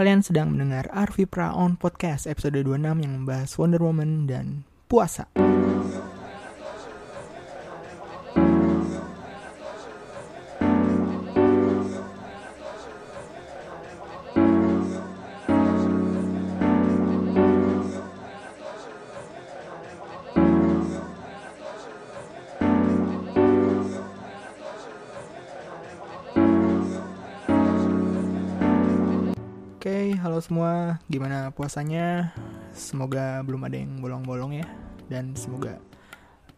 Kalian sedang mendengar Arvi Praon Podcast episode 26 yang membahas Wonder Woman dan puasa. Semua. Gimana puasanya? Semoga belum ada yang bolong-bolong ya. Dan semoga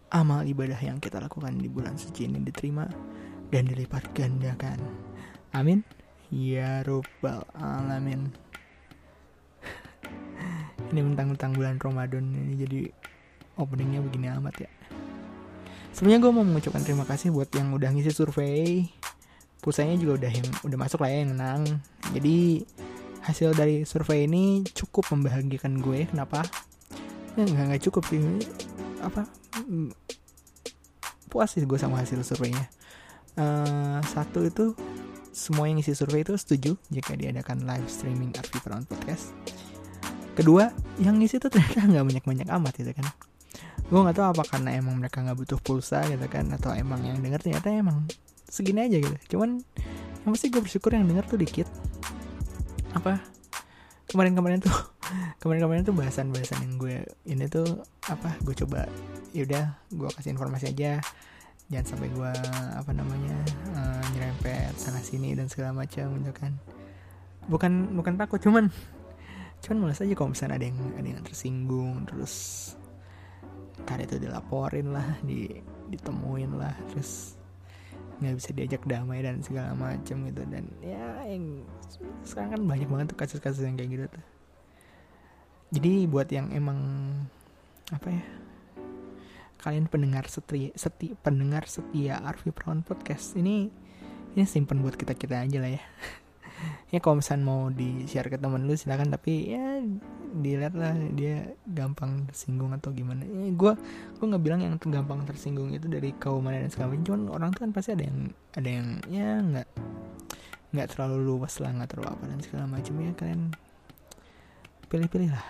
amal ibadah yang kita lakukan di bulan suci ini diterima dan dilipat gandakan. Amin. Ya Rabbal Alamin. ini mentang-mentang bulan Ramadan ini jadi openingnya begini amat ya. Sebenarnya gue mau mengucapkan terima kasih buat yang udah ngisi survei. Pulsanya juga udah yang udah masuk lah ya yang menang. Jadi hasil dari survei ini cukup membahagiakan gue. Kenapa? Ya, nggak nggak cukup sih. Apa? Mm, puas sih gue sama hasil surveinya. Uh, satu itu semua yang isi survei itu setuju jika diadakan live streaming RV Peron Podcast. Kedua yang ngisi itu ternyata nggak banyak banyak amat gitu kan. Gue nggak tahu apa karena emang mereka nggak butuh pulsa gitu kan atau emang yang denger ternyata emang segini aja gitu. Cuman yang pasti gue bersyukur yang denger tuh dikit apa? Kemarin-kemarin tuh kemarin-kemarin tuh bahasan-bahasan yang gue ini tuh apa gue coba yaudah gue kasih informasi aja. Jangan sampai gue apa namanya uh, nyerempet sana sini dan segala macam gitu kan. Bukan bukan takut cuman cuman malas aja kalau misalnya ada yang ada yang tersinggung terus tadi itu dilaporin lah di ditemuin lah terus nggak bisa diajak damai dan segala macam gitu. Dan ya yang sekarang kan banyak banget tuh kasus-kasus yang kayak gitu tuh. Jadi buat yang emang apa ya kalian pendengar setia seti pendengar setia Arvi Prawn podcast ini ini simpen buat kita kita aja lah ya ya kalau misalnya mau di share ke temen lu silakan. Tapi ya dilihat lah dia gampang tersinggung atau gimana. Ya gue gue nggak bilang yang gampang tersinggung itu dari kaum mana dan segala macam. Cuman orang tuh kan pasti ada yang ada yang ya nggak nggak terlalu luas lah nggak terlalu apa dan segala macam. Ya kalian pilih-pilih lah.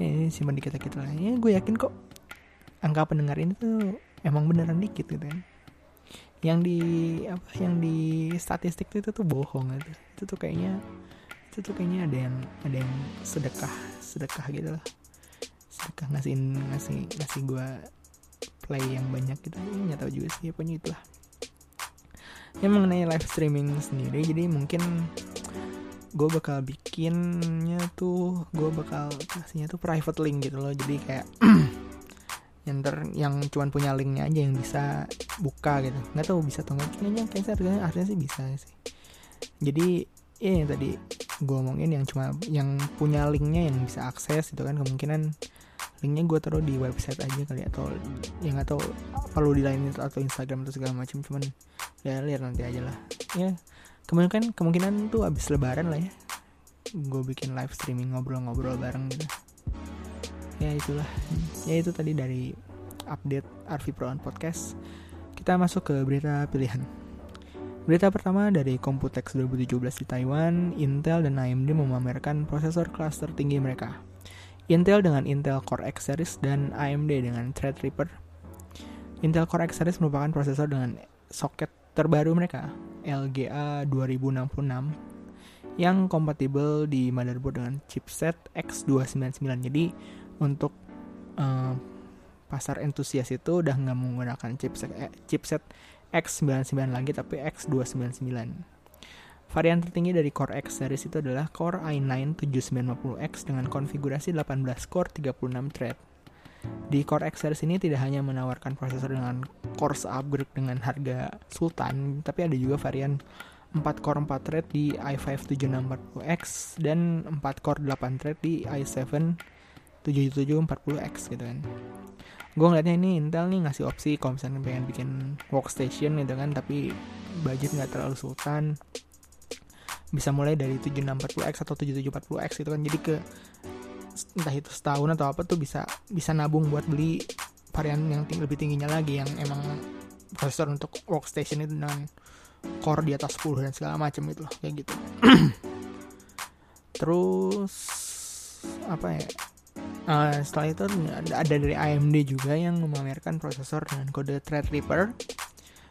Ya ini simpan di kita kita lah. Ya gue yakin kok angka pendengar ini tuh emang beneran dikit gitu kan yang di apa yang di statistik itu tuh bohong gitu itu tuh kayaknya itu tuh kayaknya ada yang ada yang sedekah sedekah gitu lah. Sedekah ngasih ngasih ngasih gue play yang banyak gitu. Ini nggak tahu juga sih pokoknya itulah. Yang mengenai live streaming sendiri jadi mungkin gue bakal bikinnya tuh gue bakal kasihnya tuh private link gitu loh. Jadi kayak yang yang cuman punya linknya aja yang bisa buka gitu. Nggak tahu bisa atau nggak. Kayaknya kayaknya harganya harusnya sih bisa sih? Jadi ya yang tadi gue omongin yang cuma yang punya linknya yang bisa akses itu kan. Kemungkinan linknya gue taruh di website aja kali atau yang atau perlu di lain atau Instagram atau segala macam cuman ya lihat nanti aja lah. Ya kemungkinan kemungkinan tuh abis lebaran lah ya. Gue bikin live streaming ngobrol-ngobrol bareng gitu ya itulah ya itu tadi dari update Arvi Proan Podcast kita masuk ke berita pilihan Berita pertama dari Computex 2017 di Taiwan, Intel dan AMD memamerkan prosesor kelas tertinggi mereka. Intel dengan Intel Core X Series dan AMD dengan Threadripper. Intel Core X Series merupakan prosesor dengan soket terbaru mereka, LGA 2066, yang kompatibel di motherboard dengan chipset X299. Jadi untuk uh, pasar entusias itu udah nggak menggunakan chipset eh, chipset X99 lagi tapi X299. Varian tertinggi dari Core X series itu adalah Core i9 7950X dengan konfigurasi 18 core 36 thread. Di Core X series ini tidak hanya menawarkan prosesor dengan core upgrade dengan harga sultan, tapi ada juga varian 4 core 4 thread di i5 7640X dan 4 core 8 thread di i7 7740X gitu kan. Gue ngeliatnya ini Intel nih ngasih opsi kalau misalnya pengen bikin workstation gitu kan tapi budget nggak terlalu sultan bisa mulai dari 7640X atau 7740X gitu kan. Jadi ke entah itu setahun atau apa tuh bisa bisa nabung buat beli varian yang ting lebih tingginya lagi yang emang prosesor untuk workstation itu dengan core di atas 10 dan segala macam gitu loh kayak gitu. Terus apa ya uh, setelah itu ada dari AMD juga yang memamerkan prosesor dengan kode Threadripper.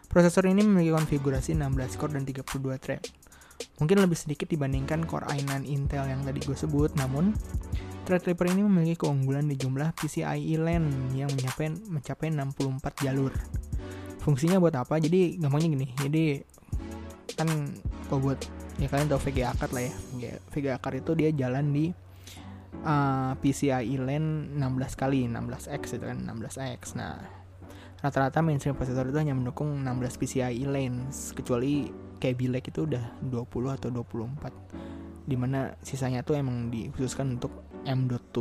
Prosesor ini memiliki konfigurasi 16 core dan 32 thread. Mungkin lebih sedikit dibandingkan Core i9 Intel yang tadi gue sebut namun Threadripper ini memiliki keunggulan di jumlah PCIe LAN yang mencapai mencapai 64 jalur. Fungsinya buat apa? Jadi gampangnya gini. Jadi kan kalau buat ya kalian tahu VGA card lah ya. VGA card itu dia jalan di uh, PCIe LAN 16 kali 16x itu kan 16x nah rata-rata mainstream prosesor itu hanya mendukung 16 PCIe lanes kecuali kayak Bilek itu udah 20 atau 24 di mana sisanya tuh emang dikhususkan untuk M.2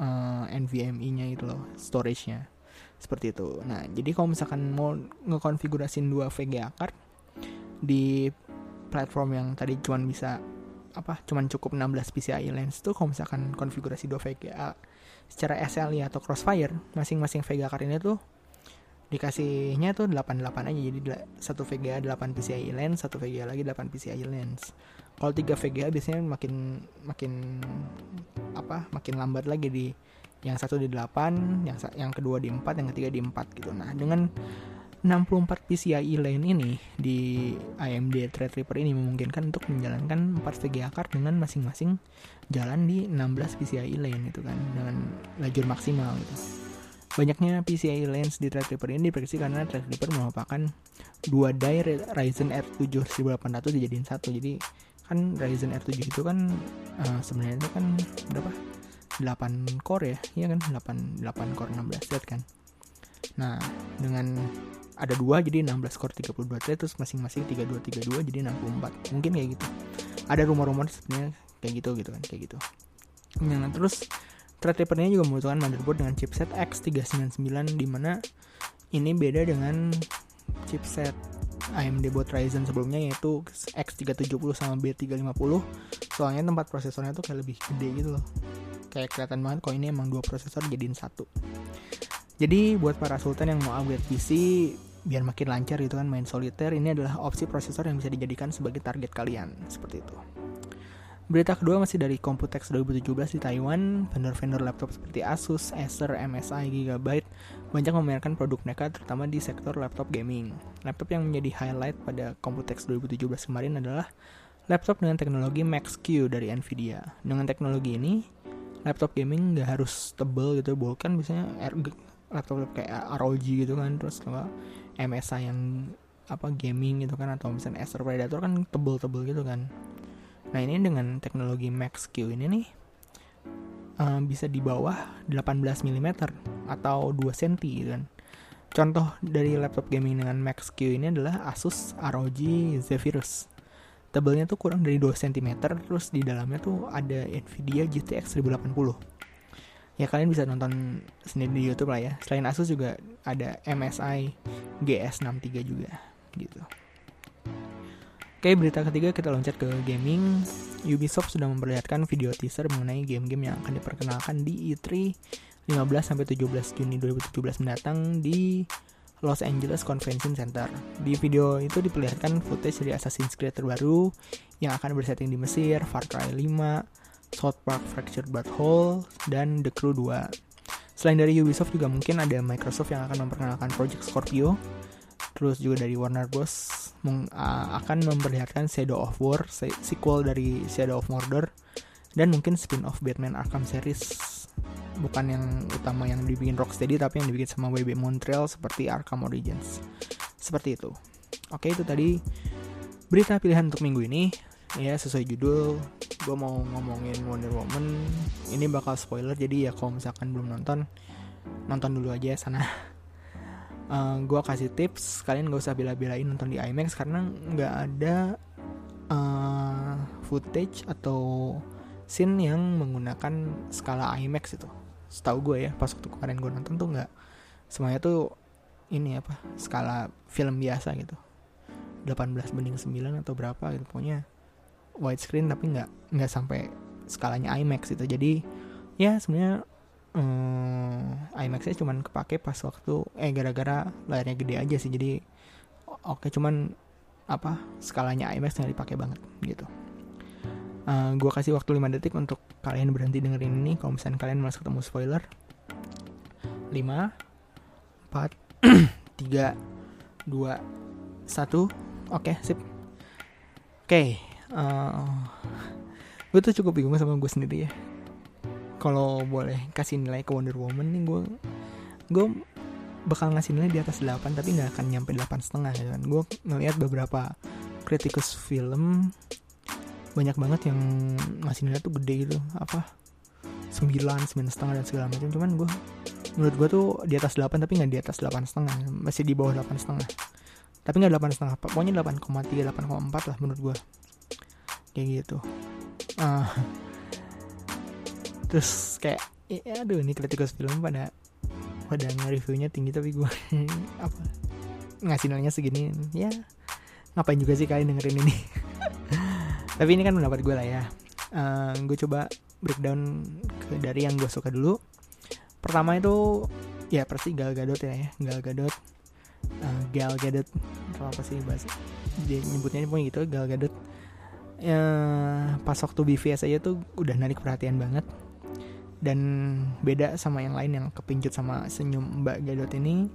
uh, NVMe nya itu loh storage-nya. Seperti itu. Nah jadi kalau misalkan mau ngekonfigurasin dua VGA card di platform yang tadi cuman bisa apa cuman cukup 16 PCIe lanes tuh kalau misalkan konfigurasi dua VGA secara SLI atau Crossfire masing-masing VGA card ini tuh dikasihnya tuh 88 aja jadi satu VGA 8 PCIe lens satu VGA lagi 8 PCIe lens. Kalau tiga VGA biasanya makin makin apa makin lambat lagi di yang satu di 8 yang yang kedua di 4 yang ketiga di 4 gitu. Nah dengan 64 PCIe lane ini di AMD Threadripper ini memungkinkan untuk menjalankan 4 VGA card dengan masing-masing jalan di 16 PCIe lane itu kan dengan lajur maksimal gitu. Banyaknya PCIe lanes di Threadripper ini diprediksi karena Threadripper merupakan dua die Ryzen R7 1800 dijadiin satu. Jadi kan Ryzen R7 itu kan uh, sebenarnya itu kan berapa? 8 core ya, iya kan 8 8 core 16 thread kan. Nah, dengan ada dua jadi 16 core 32 thread terus masing-masing 32 32 jadi 64 mungkin kayak gitu. Ada rumor-rumor sebenarnya kayak gitu gitu kan kayak gitu. Nah terus Threadripper ini juga membutuhkan motherboard dengan chipset X399 di mana ini beda dengan chipset AMD buat Ryzen sebelumnya yaitu X370 sama B350 soalnya tempat prosesornya tuh kayak lebih gede gitu loh. Kayak kelihatan banget kok ini emang dua prosesor jadiin satu jadi buat para sultan yang mau upgrade PC biar makin lancar gitu kan main solitaire ini adalah opsi prosesor yang bisa dijadikan sebagai target kalian seperti itu. Berita kedua masih dari Computex 2017 di Taiwan, vendor-vendor laptop seperti Asus, Acer, MSI, Gigabyte banyak memamerkan produk mereka terutama di sektor laptop gaming. Laptop yang menjadi highlight pada Computex 2017 kemarin adalah laptop dengan teknologi Max-Q dari Nvidia. Dengan teknologi ini, laptop gaming nggak harus tebel gitu, bahkan biasanya laptop kayak ROG gitu kan terus apa MSI yang apa gaming gitu kan atau misalnya Acer Predator kan tebel-tebel gitu kan. Nah ini dengan teknologi Max Q ini nih uh, bisa di bawah 18 mm atau 2 cm gitu kan. Contoh dari laptop gaming dengan Max Q ini adalah Asus ROG Zephyrus. Tebelnya tuh kurang dari 2 cm terus di dalamnya tuh ada Nvidia GTX 1080 ya kalian bisa nonton sendiri di YouTube lah ya. Selain Asus juga ada MSI GS63 juga gitu. Oke, berita ketiga kita loncat ke gaming. Ubisoft sudah memperlihatkan video teaser mengenai game-game yang akan diperkenalkan di E3 15 sampai 17 Juni 2017 mendatang di Los Angeles Convention Center. Di video itu diperlihatkan footage dari Assassin's Creed terbaru yang akan bersetting di Mesir, Far Cry 5, South Park Fractured But Whole, dan The Crew 2. Selain dari Ubisoft juga mungkin ada Microsoft yang akan memperkenalkan Project Scorpio, terus juga dari Warner Bros akan memperlihatkan Shadow of War, sequel dari Shadow of Mordor, dan mungkin spin-off Batman Arkham series bukan yang utama yang dibikin Rocksteady tapi yang dibikin sama WB Montreal seperti Arkham Origins. Seperti itu. Oke, itu tadi berita pilihan untuk minggu ini ya sesuai judul gue mau ngomongin Wonder Woman. Ini bakal spoiler jadi ya kalau misalkan belum nonton nonton dulu aja sana. Uh, eh, gue kasih tips kalian gak usah bela-belain nonton di IMAX karena nggak ada uh, footage atau scene yang menggunakan skala IMAX itu. Setahu gue ya pas waktu kemarin gue nonton tuh nggak semuanya tuh ini apa skala film biasa gitu. 18 banding 9 atau berapa gitu pokoknya widescreen tapi nggak nggak sampai skalanya IMAX itu jadi ya sebenarnya hmm, IMAX-nya cuman kepake pas waktu eh gara-gara layarnya gede aja sih. Jadi oke okay, cuman apa skalanya IMAX nggak dipakai banget gitu. Uh, gue kasih waktu 5 detik untuk kalian berhenti dengerin ini. Kalau misalnya kalian masih ketemu spoiler 5 4 3 2 1 oke sip. Oke. okay, uh, gue tuh cukup bingung sama gue sendiri ya. Kalau boleh kasih nilai ke Wonder Woman nih gue gue bakal ngasih nilai di atas 8 tapi nggak akan nyampe 8 setengah ya kan? Gue ngeliat beberapa kritikus film banyak banget yang ngasih nilai tuh gede gitu apa 9, 9 setengah dan segala macam. Cuman gue menurut gue tuh di atas 8 tapi nggak di atas 8 setengah masih di bawah 8 setengah. Tapi nggak 8 setengah pokoknya 8,3 8,4 lah menurut gue kayak gitu. Uh, terus kayak ya aduh ini kritikus film pada pada nge-reviewnya tinggi tapi gue apa ngasih nilainya segini ya ngapain juga sih kalian dengerin ini? Tapi ini kan pendapat gue lah ya. Uh, gue coba breakdown ke dari yang gue suka dulu. Pertama itu ya pasti Gal Gadot ya, ya. Gal Gadot. Uh, Gal Gadot apa sih bahasa dia nyebutnya pun gitu Gal Gadot ya, pas waktu BVS aja tuh udah narik perhatian banget. Dan beda sama yang lain yang kepincut sama senyum Mbak Gadot ini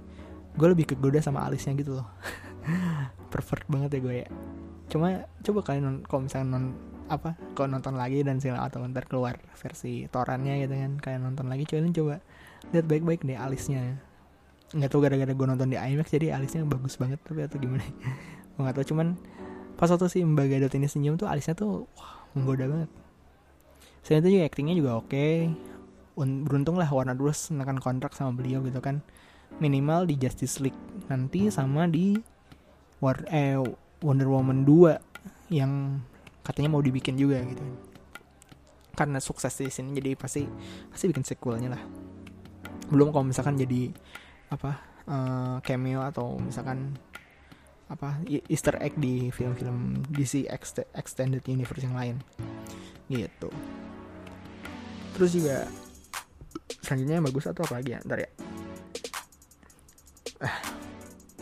gue lebih kegoda sama alisnya gitu loh. Pervert banget ya gue ya. Cuma coba kalian non, kalau misalnya non apa kalau nonton lagi dan segala atau ntar keluar versi torannya gitu kan kalian nonton lagi kalian coba lihat baik-baik deh alisnya. Nggak tahu gara-gara gue nonton di IMAX jadi alisnya bagus banget tapi atau gimana. Gue nggak tahu cuman pas waktu si Mbak Gadot ini senyum tuh alisnya tuh wah menggoda banget. Selain itu juga aktingnya juga oke. Okay. beruntung lah Warner Bros. menekan kontrak sama beliau gitu kan. Minimal di Justice League nanti sama di War eh Wonder Woman 2 yang katanya mau dibikin juga gitu. Karena sukses di sini jadi pasti pasti bikin sequelnya lah. Belum kalau misalkan jadi apa uh, cameo atau misalkan apa Easter egg di film-film DC Extended Universe yang lain. Gitu. Terus juga selanjutnya yang bagus atau apa lagi ya? Ntar ya.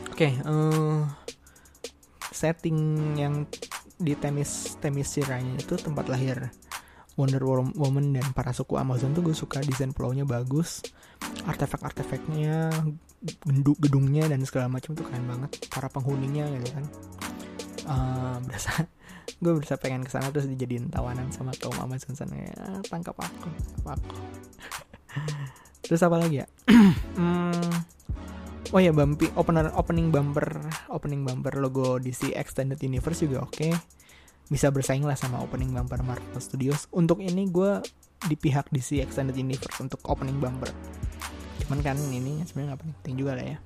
Oke okay, uh, setting yang di Temis Temis Siranya itu tempat lahir Wonder Woman dan para suku Amazon tuh gue suka desain pulaunya bagus artefak-artefaknya gedungnya dan segala macam tuh keren banget. Para penghuninya gitu kan. Uh, berasa gue berasa pengen ke sana terus dijadiin tawanan sama kaum Amazon sana. Ya tangkap aku aku. Terus apa lagi ya? Hmm, oh ya bumpy opener opening bumper opening bumper logo DC Extended Universe juga oke. Okay. bisa bersaing lah sama opening bumper Marvel Studios. Untuk ini gue di pihak DC Extended Universe untuk opening bumper cuman kan ini sebenarnya nggak penting juga lah ya.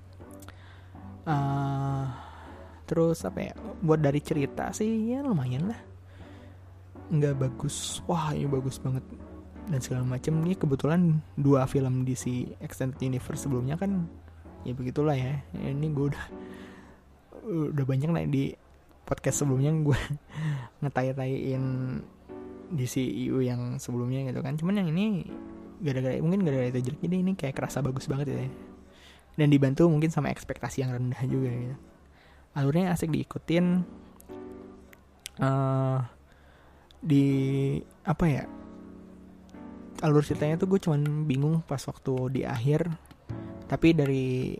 Uh, terus apa ya buat dari cerita sih ya lumayan lah. Nggak bagus wah ini bagus banget. Dan segala macam ini kebetulan dua film DC Extended Universe sebelumnya kan ya begitulah ya. Ini gue udah udah banyak nih di podcast sebelumnya gue ngetai-taiin di CEO yang sebelumnya gitu kan. Cuman yang ini gara-gara mungkin gara-gara itu jelek jadi ini kayak kerasa bagus banget ya. Dan dibantu mungkin sama ekspektasi yang rendah juga gitu. Alurnya asik diikutin uh, di apa ya alur ceritanya tuh gue cuman bingung pas waktu di akhir. Tapi dari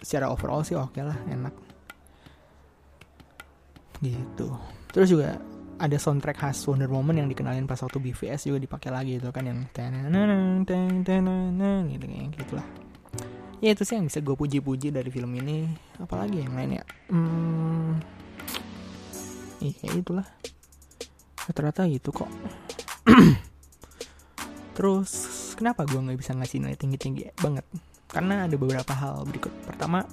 secara overall sih oke okay lah enak. Gitu. Terus juga ada soundtrack khas Wonder Woman yang dikenalin pas waktu BVS juga dipakai lagi itu kan yang gitu kayak gitulah. Ya itu sih yang bisa gue puji-puji dari film ini. Apalagi yang lain ya hmm, iya itulah. Rata-rata gitu kok. Terus kenapa gue nggak bisa ngasih nilai tinggi-tinggi banget? Karena ada beberapa hal berikut. Pertama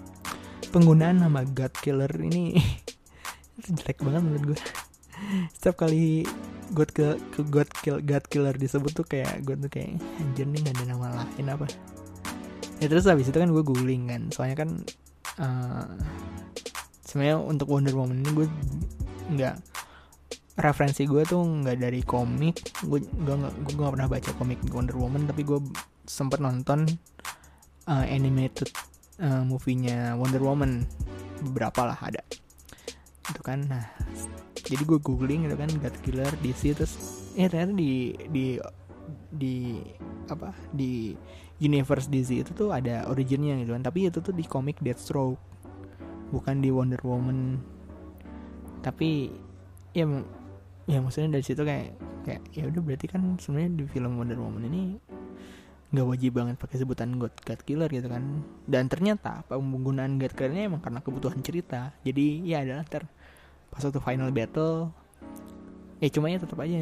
penggunaan nama God Killer ini jelek banget menurut gue setiap kali God ke, ke God Kill God Killer disebut tuh kayak gue tuh kayak anjir nih gak ada nama lain apa. Ya terus habis itu kan gue googling kan soalnya kan uh, sebenarnya untuk Wonder Woman ini gue nggak referensi gue tuh nggak dari komik gue gue gue gak pernah baca komik Wonder Woman tapi gue sempet nonton uh, animated uh, movie-nya Wonder Woman. Beberapa lah ada. Itu kan nah jadi gue googling gitu kan God Killer DC terus ya ternyata di di di apa di universe DC itu tuh ada originnya gitu kan. Tapi itu tuh di komik Deathstroke bukan di Wonder Woman. Tapi ya ya maksudnya dari situ kayak kayak ya udah berarti kan sebenarnya di film Wonder Woman ini nggak wajib banget pakai sebutan God, God Killer gitu kan. Dan ternyata penggunaan God Killernya emang karena kebutuhan cerita. Jadi ya adalah ter pas waktu final battle ya cuma ya tetap aja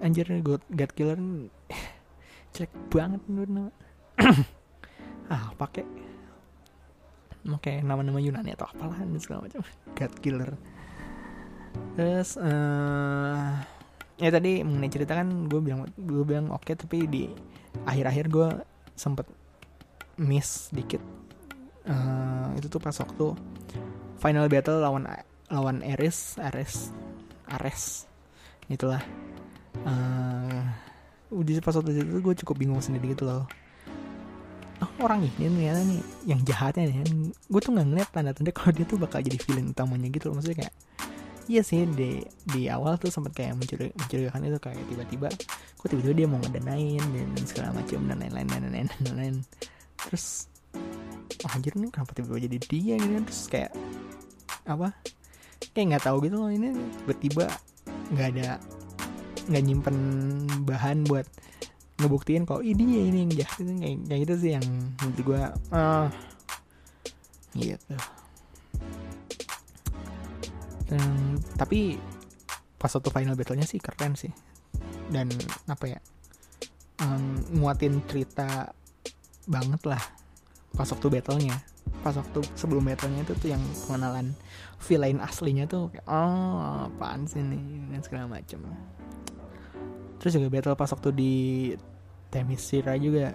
anjir God, God Killer jelek banget menurut nama ah pakai pakai nama-nama Yunani atau apalah dan segala macam. God Killer. Terus uh, ya tadi mengenai cerita kan gue bilang gue bilang oke okay, tapi di akhir-akhir gue sempet miss dikit. Uh, itu tuh pas waktu final battle lawan lawan Ares Ares Ares. Itulah uh, di pas waktu itu gue cukup bingung sendiri gitu loh. Oh, orang ini ternyata nih yang jahatnya nih. Gue tuh nggak ngeliat tanda-tanda kalau dia tuh bakal jadi villain utamanya gitu loh. Maksudnya kayak iya sih di di awal tuh sempat kayak mencuri mencurigakan itu kayak tiba-tiba kok tiba-tiba dia mau ngedanain dan, dan segala macam dan lain-lain dan lain-lain dan lain-lain. Terus oh, anjir nih kenapa tiba-tiba jadi dia? Gitu kan. Terus kayak apa kayak nggak tahu gitu loh ini tiba-tiba nggak ada nggak nyimpen bahan buat ngebuktiin kok ini ya ini yang jahat kayak, kayak gitu sih yang menurut gue ah. Gitu. Dan, tapi pas waktu final battlenya sih keren sih. Dan apa ya um, nguatin cerita banget lah pas waktu battlenya pas waktu sebelum battlenya itu tuh yang pengenalan villain aslinya tuh kayak oh apaan sih nih? dan segala macam terus juga battle pas waktu di Themyscira juga.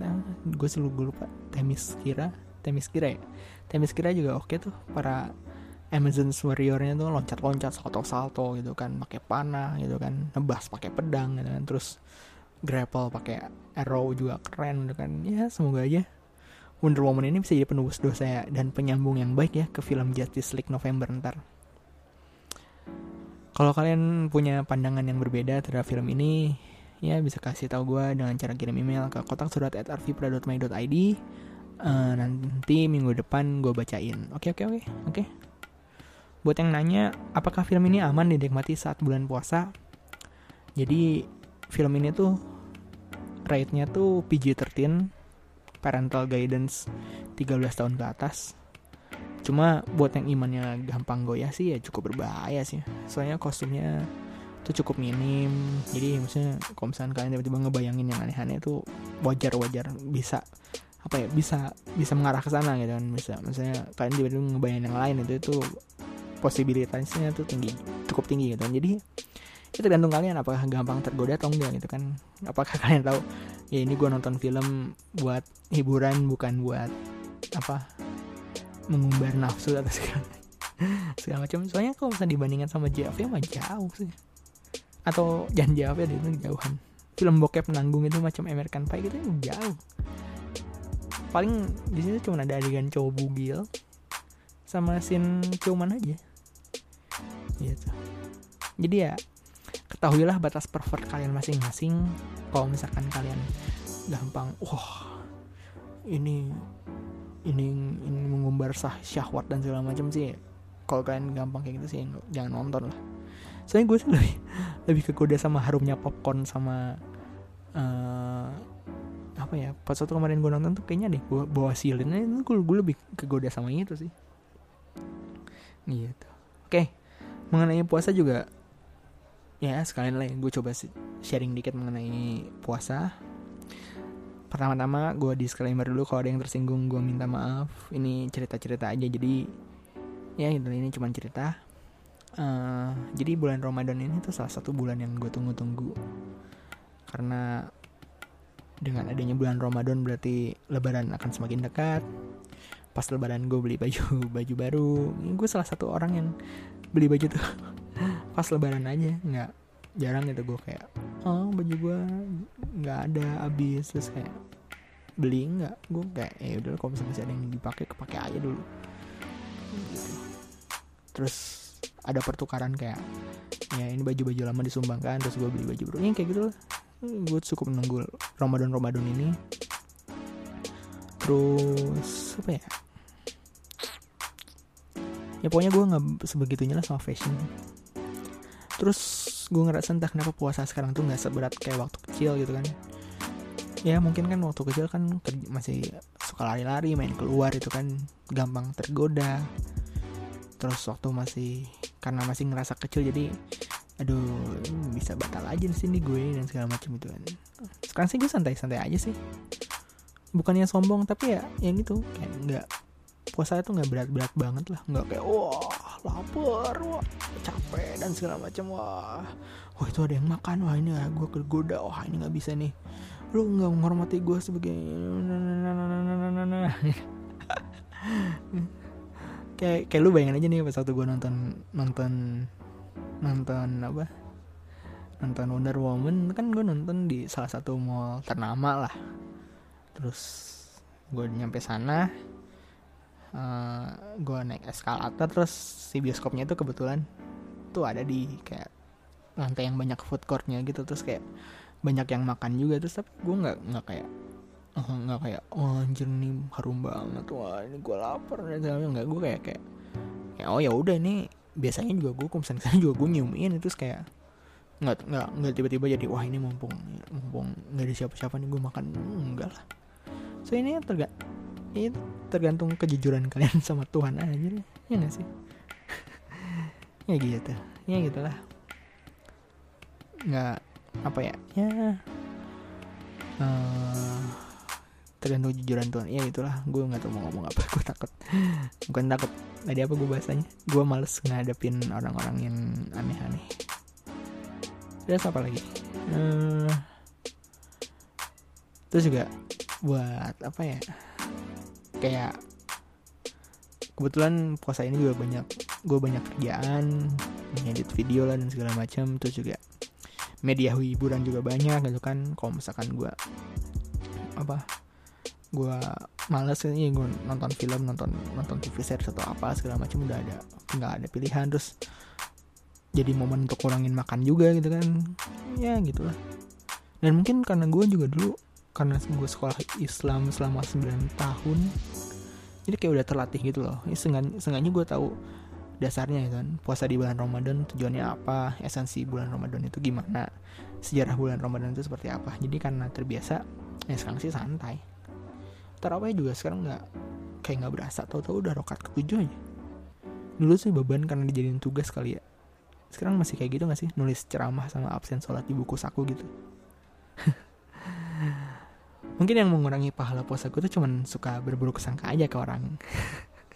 Nah gue selalu lupa Themyscira Themyscira ya? Themyscira juga oke tuh para Amazon warriornya tuh loncat-loncat salto-salto gitu kan pakai panah gitu kan nebas pakai pedang gitu kan terus grapple pakai arrow juga keren gitu kan. Ya semoga aja Wonder Woman ini bisa jadi penebus dosa ya dan penyambung yang baik ya ke film Justice League November ntar kalau kalian punya pandangan yang berbeda terhadap film ini ya bisa kasih tahu gue dengan cara kirim email ke kotak surat at rvpra.my.id uh, nanti minggu depan gue bacain oke okay, oke okay, oke okay, oke. Buat yang nanya, apakah film ini aman dinikmati saat bulan puasa? Jadi film ini tuh rate-nya tuh PG-13, parental guidance 13 tahun ke atas. Cuma buat yang imannya gampang goyah sih ya cukup berbahaya sih. Soalnya kostumnya tuh cukup minim. Jadi maksudnya kalau misalnya kalian tiba-tiba ngebayangin yang aneh-aneh itu wajar-wajar bisa apa ya bisa bisa mengarah ke sana gitu kan bisa misalnya kalian tiba-tiba ngebayangin yang lain itu itu posibilitasnya tuh tinggi cukup tinggi gitu jadi itu tergantung kalian apakah gampang tergoda atau enggak gitu kan. Apakah kalian tahu ya ini gue nonton film buat hiburan bukan buat apa mengumbar nafsu atau segala segala macam. Soalnya kalau misalnya dibandingkan sama JF mah jauh sih. Atau jangan JF ya itu jauhan. Film bokep menanggung itu macam American Pie gitu jauh. Paling di sini cuma ada adegan cowok bugil sama scene cuman aja. Gitu. Jadi ya ketahuilah batas pervert kalian masing-masing. Kalau misalkan kalian gampang wah ini ini ini mengumbar sah syahwat dan segala macam sih kalau kalian gampang kayak gitu sih jangan nonton lah. Soalnya gue sih lebih lebih kegoda sama harumnya popcorn sama uh, apa ya pas waktu kemarin gue nonton tuh kayaknya deh gue bawa silinnya itu gue, gue lebih kegoda sama itu sih. Gitu. Oke okay mengenai puasa juga ya sekalian lah gue coba sharing dikit mengenai puasa. Pertama-tama gue disclaimer dulu kalau ada yang tersinggung gue minta maaf. Ini cerita-cerita aja jadi ya itu ini cuma cerita. Uh, jadi bulan Ramadan ini tuh salah satu bulan yang gue tunggu-tunggu. Karena dengan adanya bulan Ramadan berarti Lebaran akan semakin dekat. Pas Lebaran gue beli baju baju baru. Gue salah satu orang yang beli baju tuh pas lebaran aja nggak jarang gitu gue kayak oh baju gue nggak ada habis. Terus kayak beli nggak? Gue kayak ya udah kalau misalnya ada yang dipakai kepake aja dulu. Gitu. terus ada pertukaran kayak ya ini baju-baju lama disumbangkan terus gue beli baju baru. Ya kayak gitu gue cukup menunggu Ramadan Ramadan ini. Terus apa ya? Ya pokoknya gue nggak sebegitunya lah sama fashion terus gue ngerasa entah kenapa puasa sekarang tuh nggak seberat kayak waktu kecil gitu kan. Ya mungkin kan waktu kecil kan masih suka lari-lari main keluar itu kan gampang tergoda. Terus waktu masih karena masih ngerasa kecil jadi aduh bisa batal aja di sini gue dan segala macam itu kan. Sekarang sih gue santai-santai aja sih. Bukannya sombong tapi ya yang itu kayak nggak puasa itu nggak berat-berat banget lah. Nggak kayak wah lapar wah capek dan segala macam wah. Wah itu ada yang makan wah ini gue kegoda wah ini nggak bisa nih. Lu nggak menghormati gue sebagai kayak kayak lu bayangin aja nih pas waktu gue nonton nonton nonton apa? Nonton Wonder Woman kan gue nonton di salah satu mall ternama lah. Terus gue nyampe sana uh, gue naik eskalator terus si bioskopnya itu kebetulan tuh ada di kayak lantai yang banyak food courtnya gitu terus kayak banyak yang makan juga terus tapi gue nggak nggak kayak oh, nggak kayak oh anjir nih harum banget wah ini gue lapar dan segala nggak gue kayak kayak ya oh ya udah ini biasanya juga gue kalau misalnya juga gue nyiumin terus kayak nggak nggak nggak tiba-tiba jadi wah ini mumpung mumpung nggak ada siapa-siapa nih gue makan. Enggak lah. So ini terga itu tergantung kejujuran kalian sama Tuhan aja ya nggak sih? Ya gitu. Ya gitulah. Nggak apa ya? Ya uh, tergantung jujuran Tuhan. Ya itulah gue nggak tahu mau ngomong apa. Gue takut. Bukan takut. Tadi apa gue bahasanya? Gue males ngadepin orang-orang yang aneh-aneh. Terus apa lagi? Uh, terus juga buat apa ya kayak kebetulan puasa ini juga banyak gue banyak kerjaan ngedit video lah dan segala macam terus juga media hiburan juga banyak gitu kan. Kalau misalkan gue apa gue males ini gue nonton film nonton nonton TV series atau apa segala macam udah ada nggak ada pilihan. Terus jadi momen untuk kurangin makan juga gitu kan. Ya gitulah. Dan mungkin karena gue juga dulu karena gue sekolah Islam selama 9 tahun jadi kayak udah terlatih gitu loh. Ini sengaja gue tahu dasarnya ya kan puasa di bulan Ramadan tujuannya apa esensi bulan Ramadan itu gimana sejarah bulan Ramadan itu seperti apa. Jadi karena terbiasa ya sekarang sih santai. Terawih juga sekarang nggak kayak nggak berasa tahu-tahu udah rokat ketujuh aja. Dulu sih beban karena dijadiin tugas kali ya. Sekarang masih kayak gitu gak sih? Nulis ceramah sama absen sholat di buku saku gitu mungkin yang mengurangi pahala puasa gue tuh cuman suka berburuk sangka aja ke orang.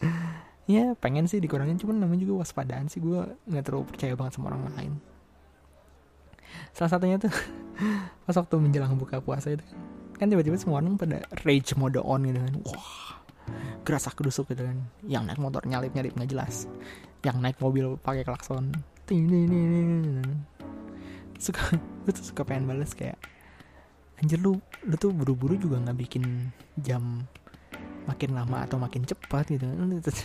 Ya pengen sih dikurangin cuman namanya juga waspadaan sih. Gue nggak terlalu percaya banget sama orang lain. Salah satunya tuh pas waktu menjelang buka puasa itu kan tiba-tiba semua orang pada rage mode on gitu kan. Wah gerasa kedusuk gitu kan. Yang naik motor nyalip nyalip nggak jelas. Yang naik mobil pakai klakson. Suka gue tuh suka pengen bales kayak anjir lu lu tuh buru-buru juga nggak bikin jam makin lama atau makin cepat gitu.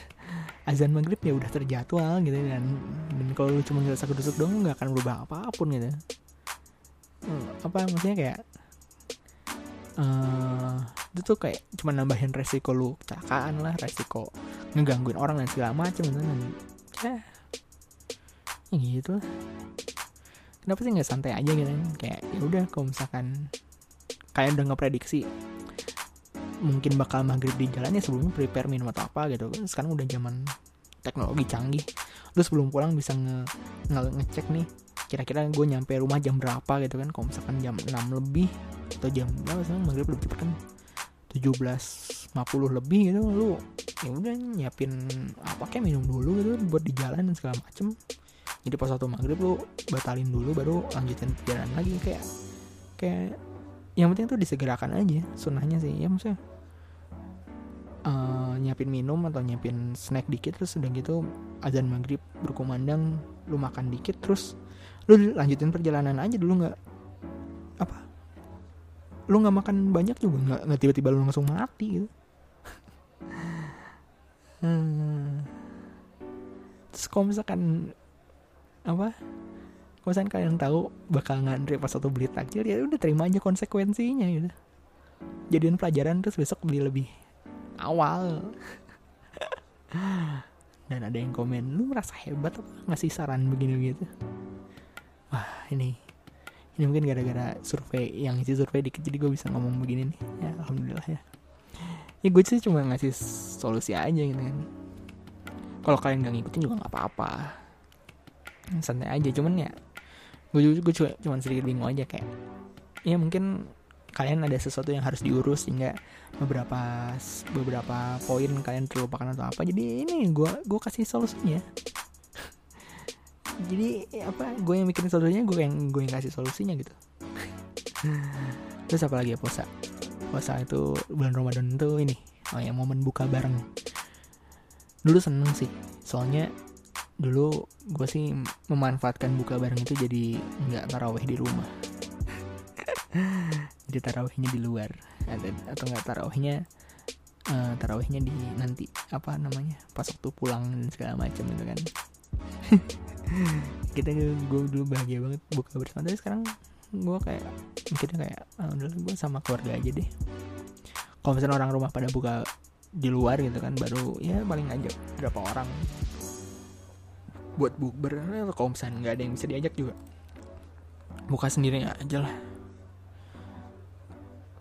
Azan maghrib ya udah terjadwal gitu dan dan kalau lu cuma ngerasa kedusuk dong nggak akan berubah apa pun gitu. Hmm, apa maksudnya kayak uh, itu tuh kayak cuma nambahin resiko lu kecelakaan lah resiko ngegangguin orang dan segala macam gitu dan ya, ya gitu kenapa sih nggak santai aja gitu kan? Kayak ya udah kalau misalkan kayak udah ngeprediksi mungkin bakal maghrib di jalan ya sebelumnya prepare minum atau apa gitu. Sekarang udah zaman teknologi canggih. Lu sebelum pulang bisa nge, nge ngecek nih kira-kira gue nyampe rumah jam berapa gitu kan. Kalau misalkan jam 6 lebih atau jam berapa sih maghrib lebih cepet kan. 17.50 lebih gitu lu ya udah nyiapin apa kayak minum dulu gitu buat di jalan dan segala macem. Jadi pas waktu maghrib lu batalin dulu baru lanjutin perjalanan lagi kayak kayak yang penting tuh disegerakan aja sunahnya sih ya maksudnya uh, nyiapin minum atau nyiapin snack dikit terus udah gitu azan maghrib berkumandang lu makan dikit terus lu lanjutin perjalanan aja dulu nggak apa lu nggak makan banyak juga nggak tiba-tiba lu langsung mati gitu hmm. terus kalau misalkan apa misalnya kalian tahu bakal ngantri pas satu beli takjil ya udah terima aja konsekuensinya gitu jadiin pelajaran terus besok beli lebih awal. Dan ada yang komen lu merasa hebat apa ngasih saran begini gitu wah ini ini mungkin gara-gara survei yang isi survei dikit jadi gue bisa ngomong begini nih. Ya alhamdulillah ya. Ya gue sih cuma ngasih solusi aja gitu kan. Kalau kalian gak ngikutin juga nggak apa-apa. Santai aja cuman ya gue juga cuma sedikit bingung aja kayak ya mungkin kalian ada sesuatu yang harus diurus sehingga beberapa beberapa poin kalian terlupakan atau apa. Jadi ini gue gue kasih solusinya. Jadi apa gue yang mikirin solusinya gue yang gue yang kasih solusinya gitu. Terus apa lagi ya puasa? Puasa itu bulan Ramadan itu ini oh ya momen buka bareng. Dulu seneng sih soalnya dulu gue sih memanfaatkan buka bareng itu jadi nggak taraweh di rumah. Jadi tarawehnya di luar atau nggak tarawehnya uh, tarawehnya di nanti apa namanya pas waktu pulang dan segala macam itu kan. Kita gue dulu bahagia banget buka bersama tapi sekarang gue kayak mikirnya kayak ah, udah gue sama keluarga aja deh. Kalau misalnya orang rumah pada buka di luar gitu kan baru ya paling ngajak berapa orang buat bukber. Kalau misalnya nggak ada yang bisa diajak juga buka sendiri aja lah.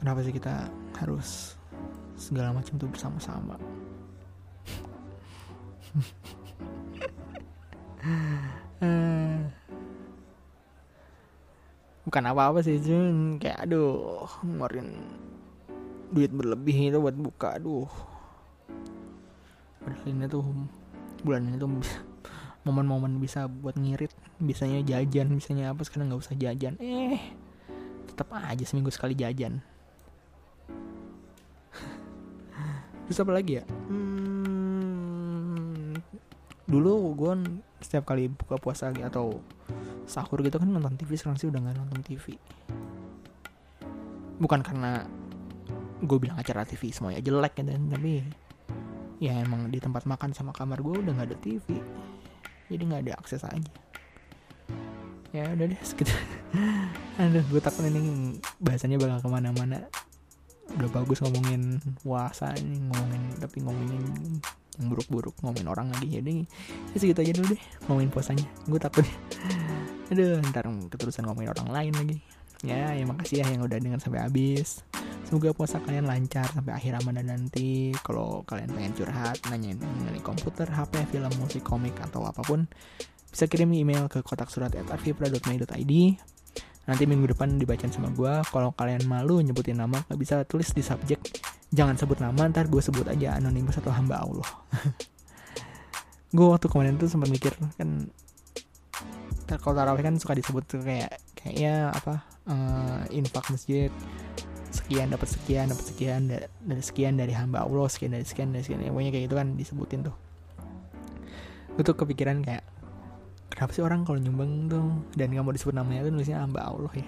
Kenapa sih kita harus segala macam tuh bersama-sama? Bukan apa-apa sih cuman kayak aduh ngeluarin duit berlebih itu buat buka aduh. Padahal ini tuh bulan ini tuh momen-momen bisa buat ngirit bisanya jajan bisanya apa sekarang nggak usah jajan. Eh tetap aja seminggu sekali jajan. Terus apa lagi ya? Hmm, dulu gue setiap kali buka puasa atau sahur gitu kan nonton TV sekarang sih udah nggak nonton TV bukan karena gue bilang acara TV semuanya jelek ya dan tapi ya emang di tempat makan sama kamar gue udah nggak ada TV jadi nggak ada akses aja. Ya udah deh sekitar aduh gue takut ini bahasanya bakal ke mana-mana. Udah bagus ngomongin puasa ini ngomongin tapi ngomongin yang buruk-buruk ngomongin orang lagi. Jadi ya segitu aja dulu deh ngomongin puasanya. Gue takut. Aduh ntar keterusan ngomongin orang lain lagi. Ya ya makasih ya yang udah dengar sampai habis semoga puasa kalian lancar sampai akhir ramadan nanti. Kalau kalian pengen curhat nanyain mengenai komputer hp film musik komik atau apa pun bisa kirim email ke kotak surat arvipra.my.id nanti minggu depan dibacain sama gue kalau kalian malu nyebutin nama gak bisa tulis di subjek. Jangan sebut nama ntar gue sebut aja anonimus atau hamba Allah. Gue waktu kemarin tuh sempat mikir kan kalau tarawih kan suka disebut kayak kayaknya apa uh, infak masjid sekian dapat sekian dapat sekian dari sekian dari hamba Allah sekian dari sekian dari sekian pokoknya kayak gitu kan disebutin tuh. Gue tuh kepikiran kayak kenapa sih orang kalau nyumbang tuh dan nggak mau disebut namanya tuh nulisnya hamba Allah ya?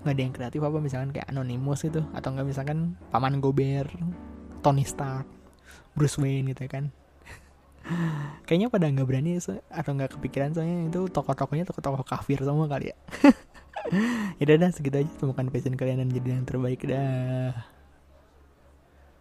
Nggak ada yang kreatif apa misalkan kayak anonimus itu atau nggak misalkan paman gober Tony Stark Bruce Wayne gitu kan. Kayaknya pada nggak berani atau nggak kepikiran soalnya itu tokoh-tokohnya tokoh-tokoh kafir semua kali ya ya udah segitu aja. Temukan passion kalian dan jadi yang terbaik dah